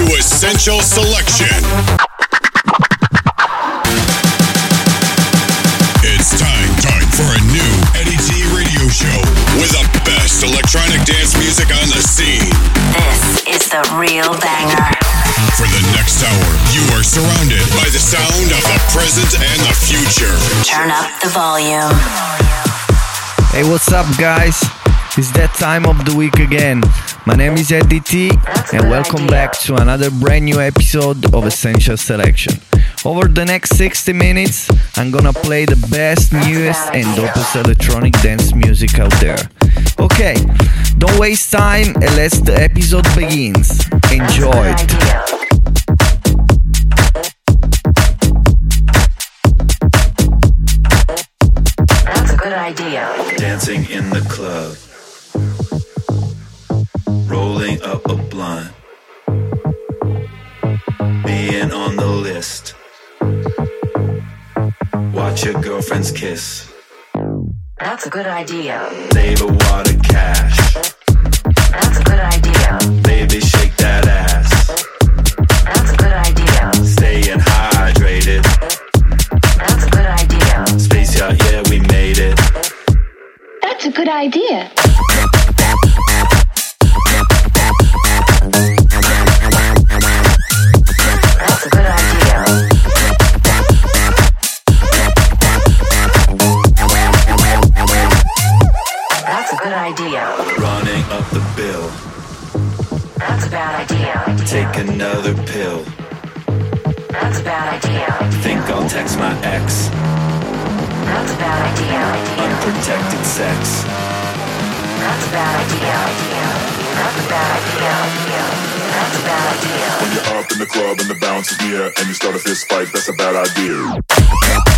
to Essential Selection. It's time, time for a new Eddy T radio show with the best electronic dance music on the scene. This is the real banger. For the next hour, you are surrounded by the sound of the present and the future. Turn up the volume. Hey, what's up, guys? It's that time of the week again. My name is Eddy T, and welcome back to another brand new episode of Essential Selection. Over the next 60 minutes, I'm gonna play the best, newest, and dopest electronic dance music out there. Okay, don't waste time and let's the episode begins. Enjoy it. That's a good idea. Dancing in the club. Rolling up a blunt. Being on the list. Watch your girlfriend's kiss. That's a good idea. Save a wad of cash. That's a good idea. Baby, shake that ass. That's a good idea. Staying hydrated. That's a good idea. Space yacht, yeah, we made it. That's a good idea. Take another pill. That's a bad idea. Think I'll text my ex. That's a bad idea. Unprotected sex. That's a bad idea. That's a bad idea. That's a bad idea. When you're up in the club and the bounce is near and you start a fist fight, that's a bad idea.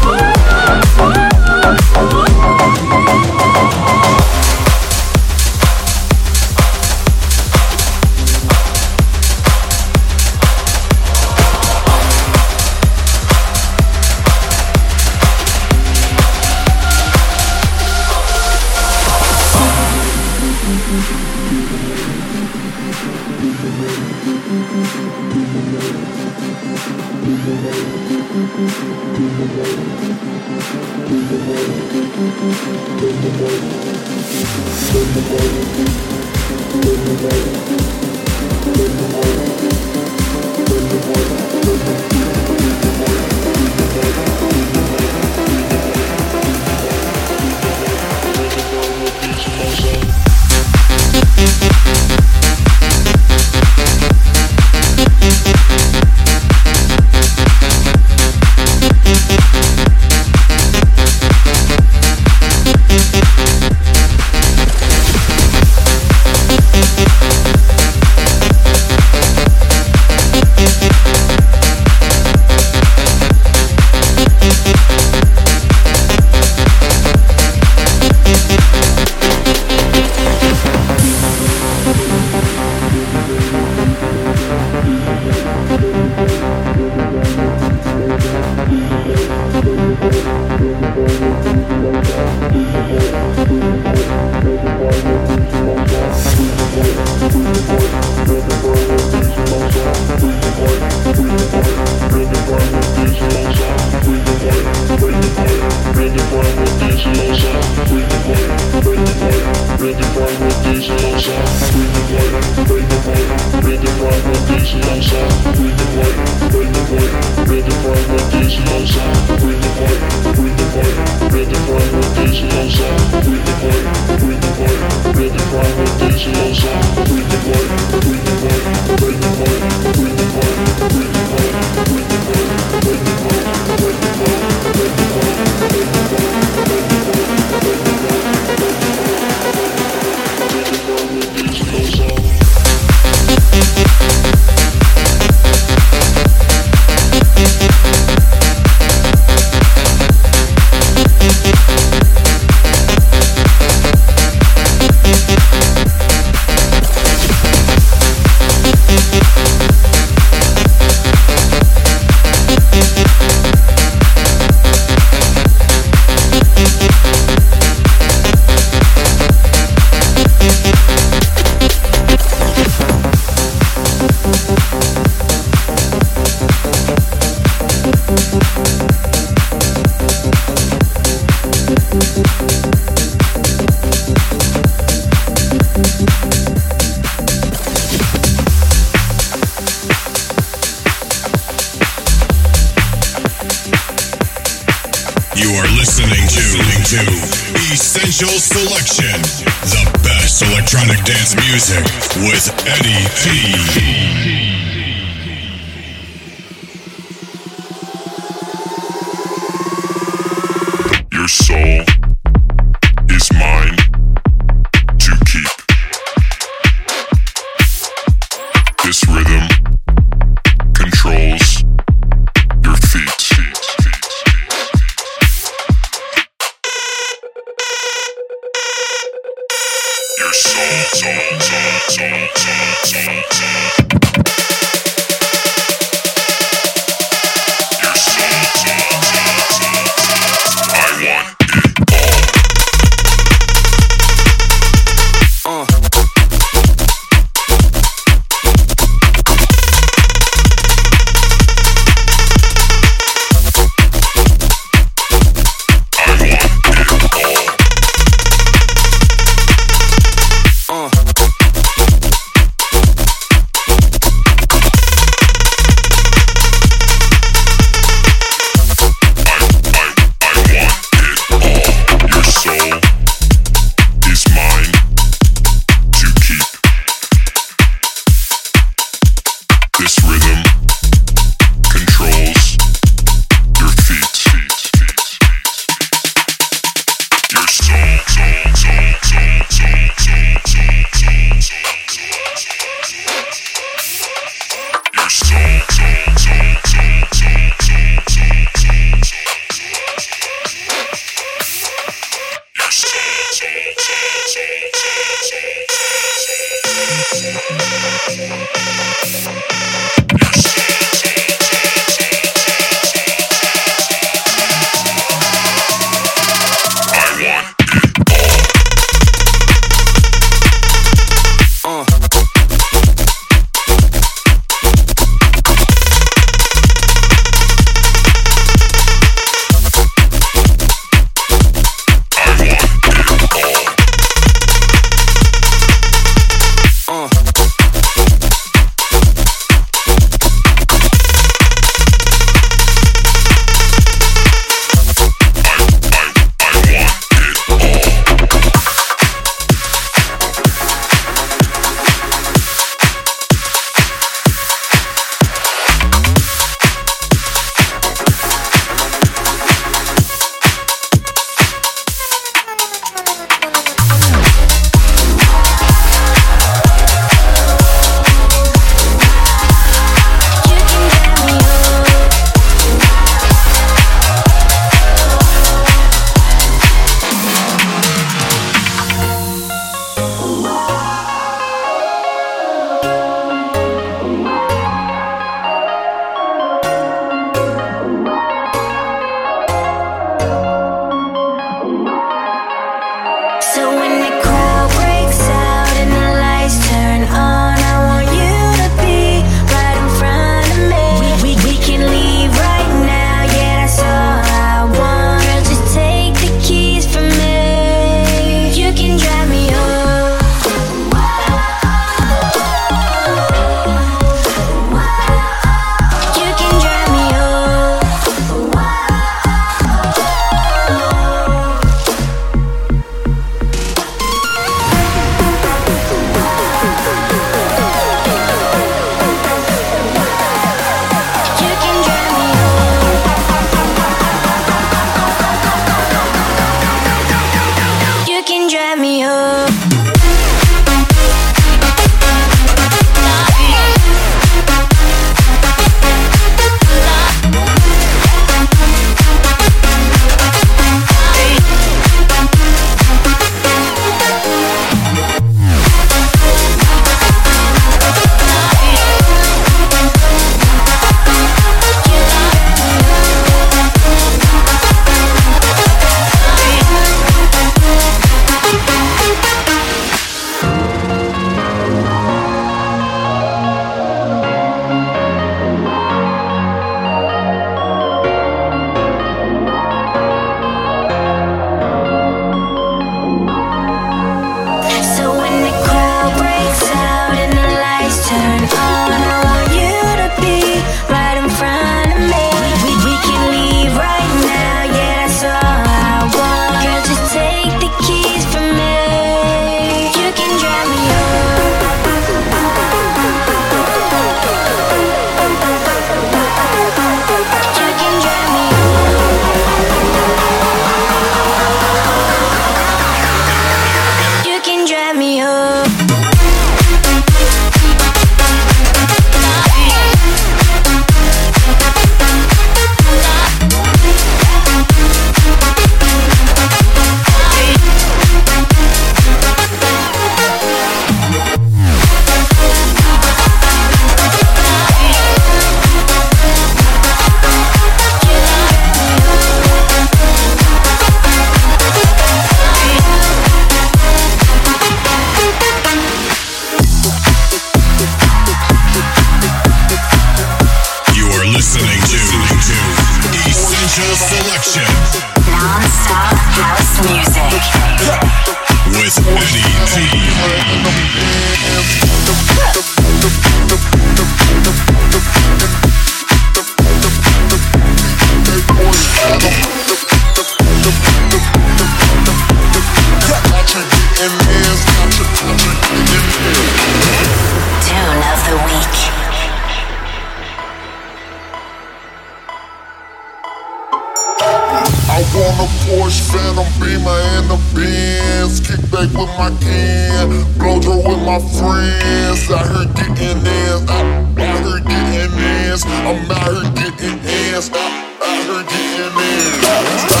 on a Porsche Phantom Beamer and a Benz. Kick back with my can, blow dry with my friends. Out here getting ass, out, out here getting ass. I'm out here getting ass, out, out here getting ass.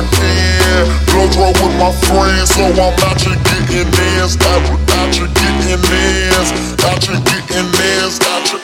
I can. Blow draw with my friends, so I'm out here getting theirs. Out, out here getting theirs. Out here getting theirs. Out here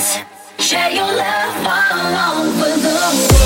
Share your love all over the world.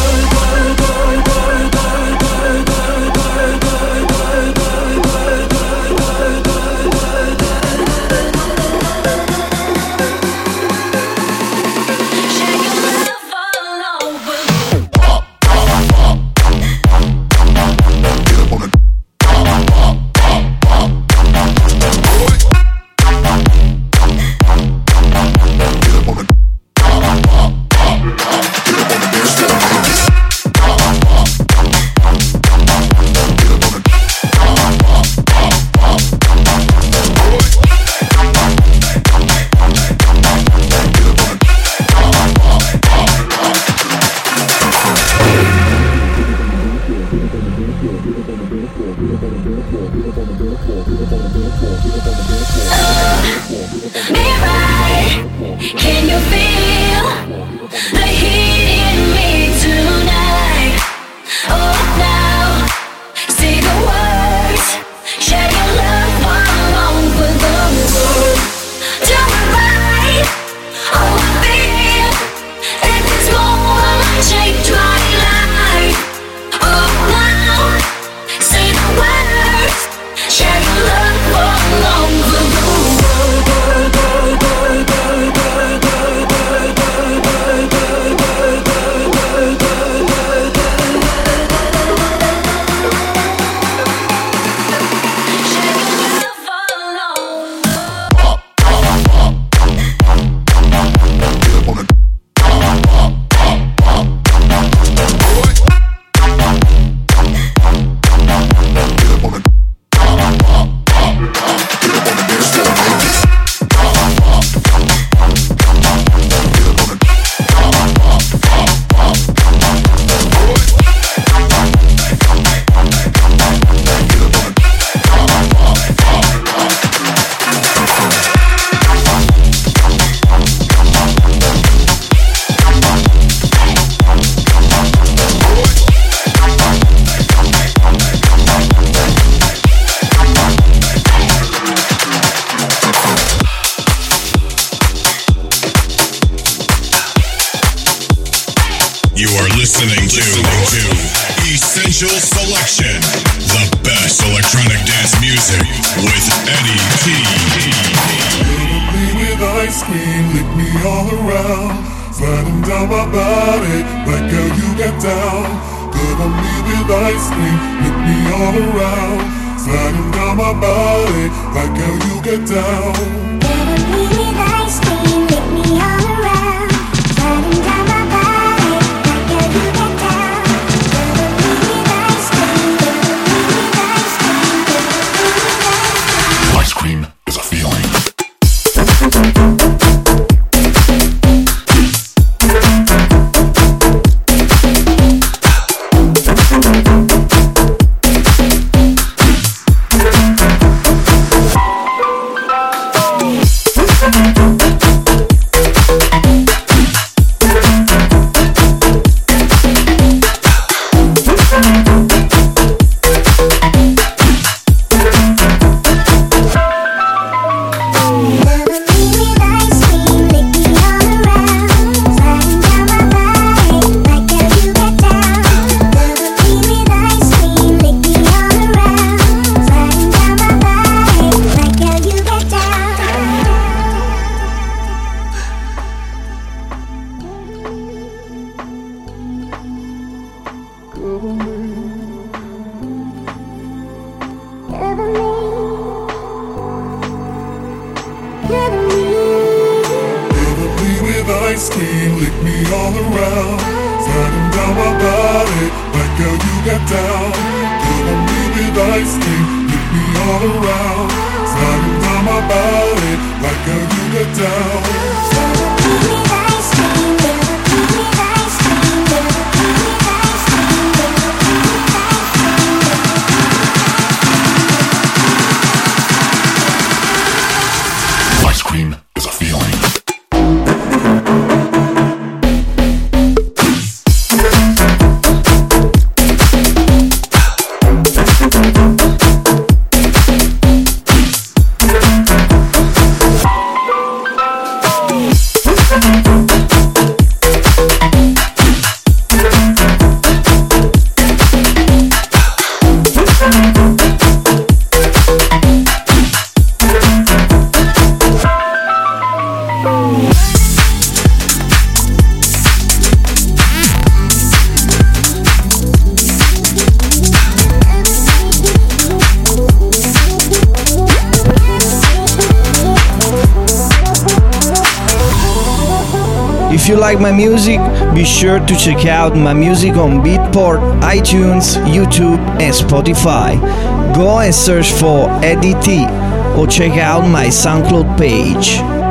like my music, be sure to check out my music on Beatport, iTunes, YouTube, and Spotify. Go and search for Eddy T or check out my SoundCloud page.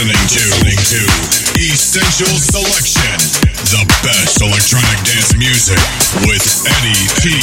listening to, to Essential Selection, the best electronic dance music with Eddy T.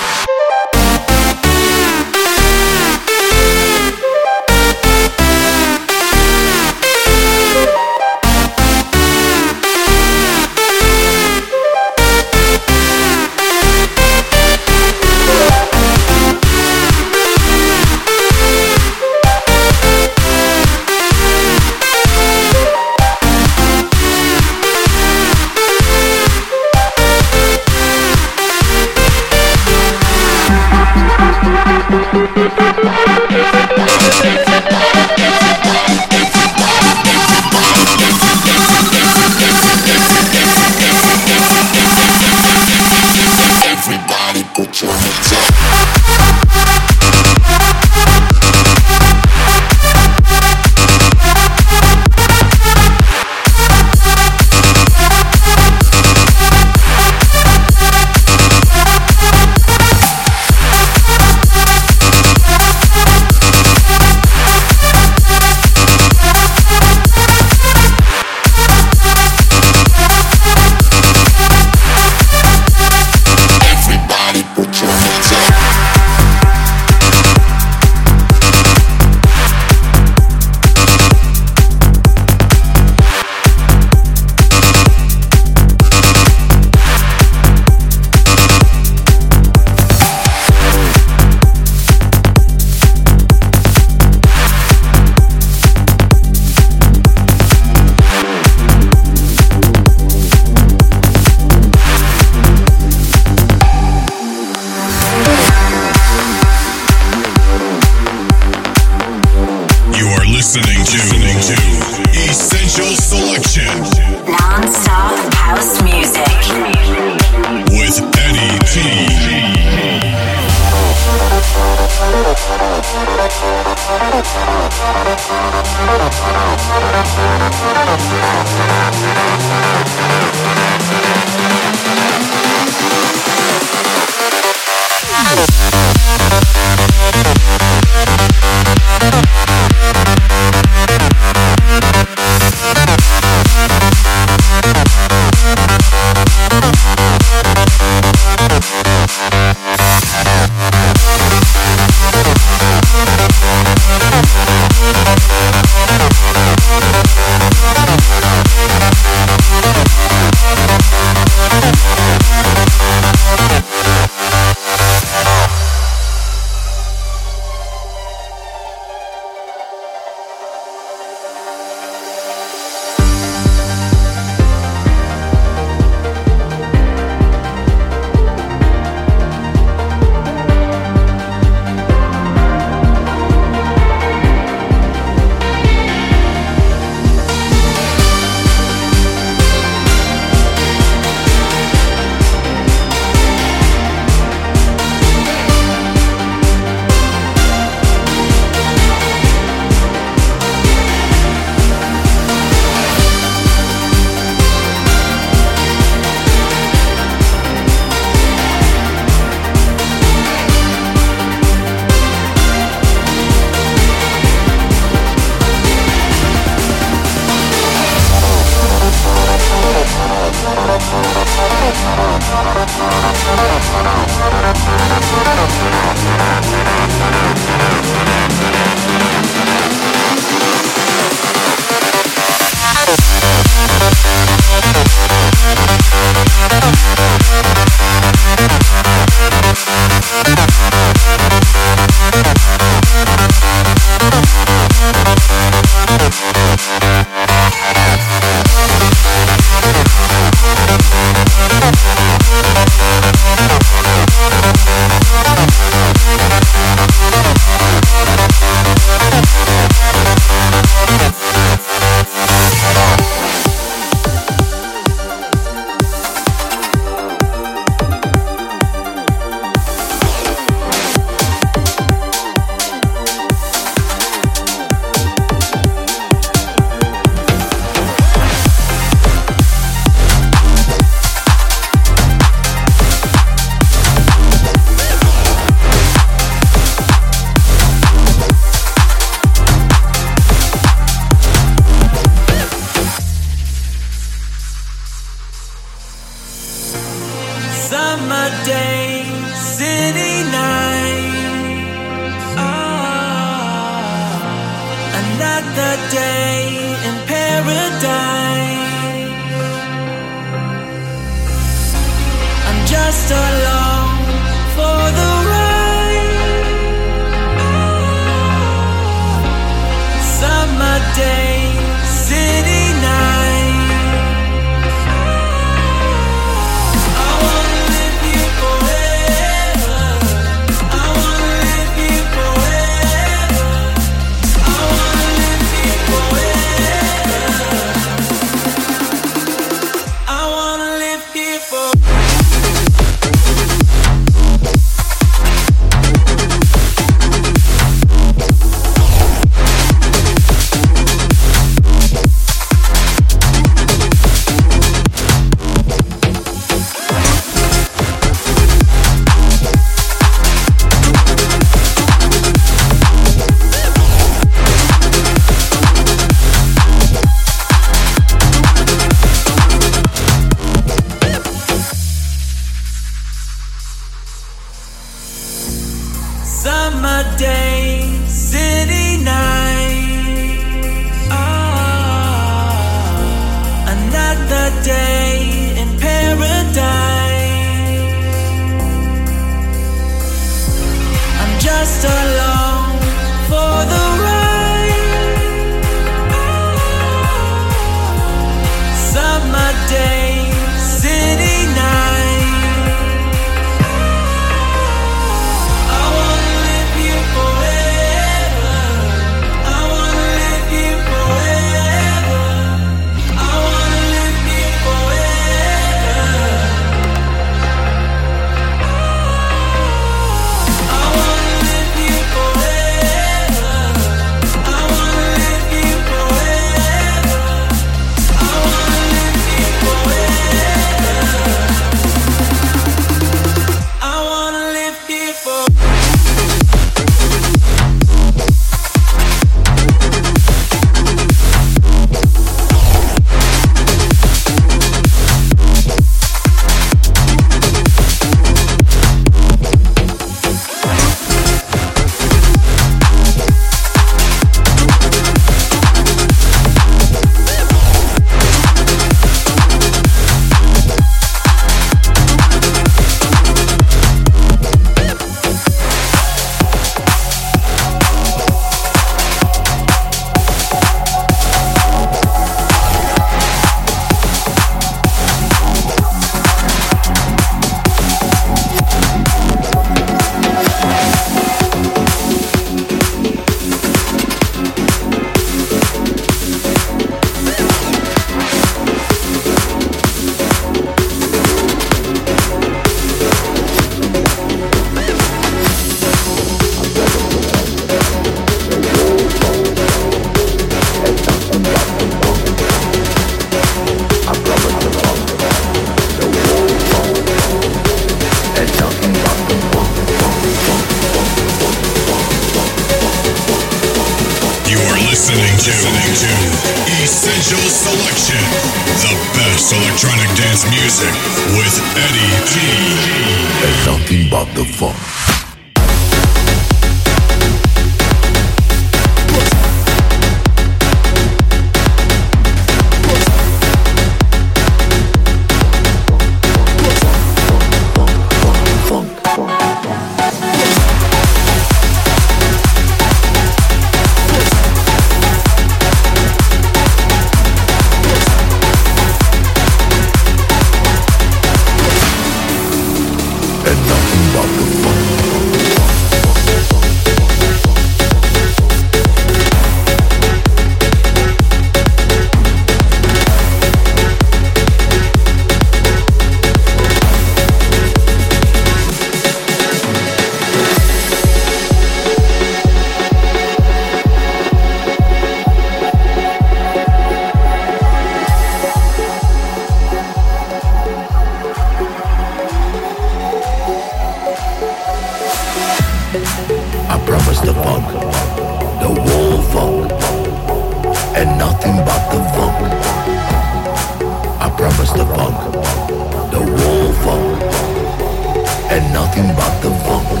And nothing but the funk.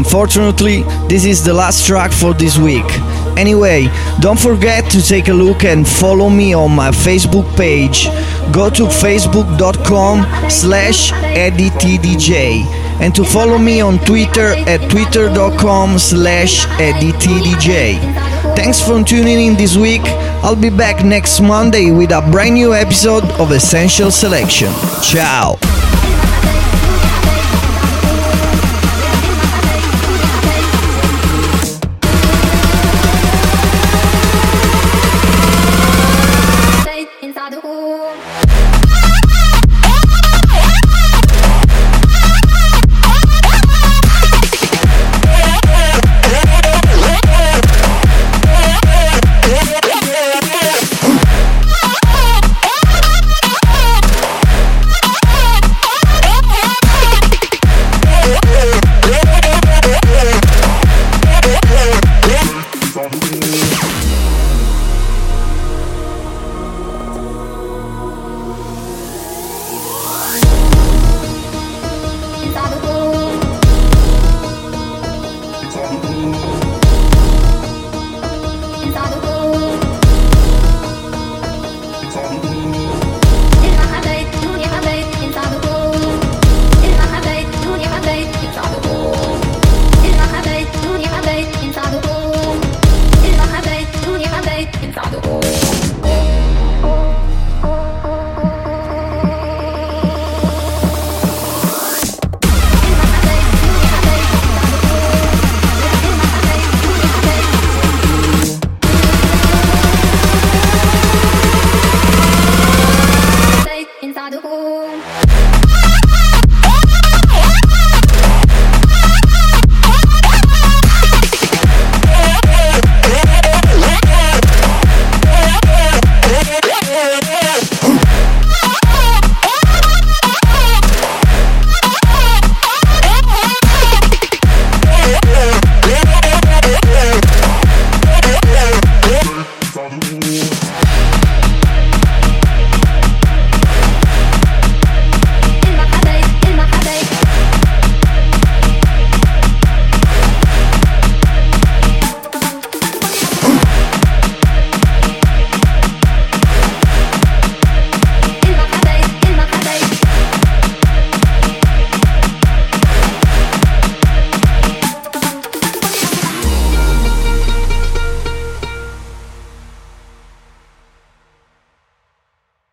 Unfortunately, this is the last track for this week. Anyway, don't forget to take a look and follow me on my Facebook page. Go to facebook.com slash edtdj and to follow me on Twitter at twitter.com slash edtdj. Thanks for tuning in this week. I'll be back next Monday with a brand new episode of Essential Selection. Ciao!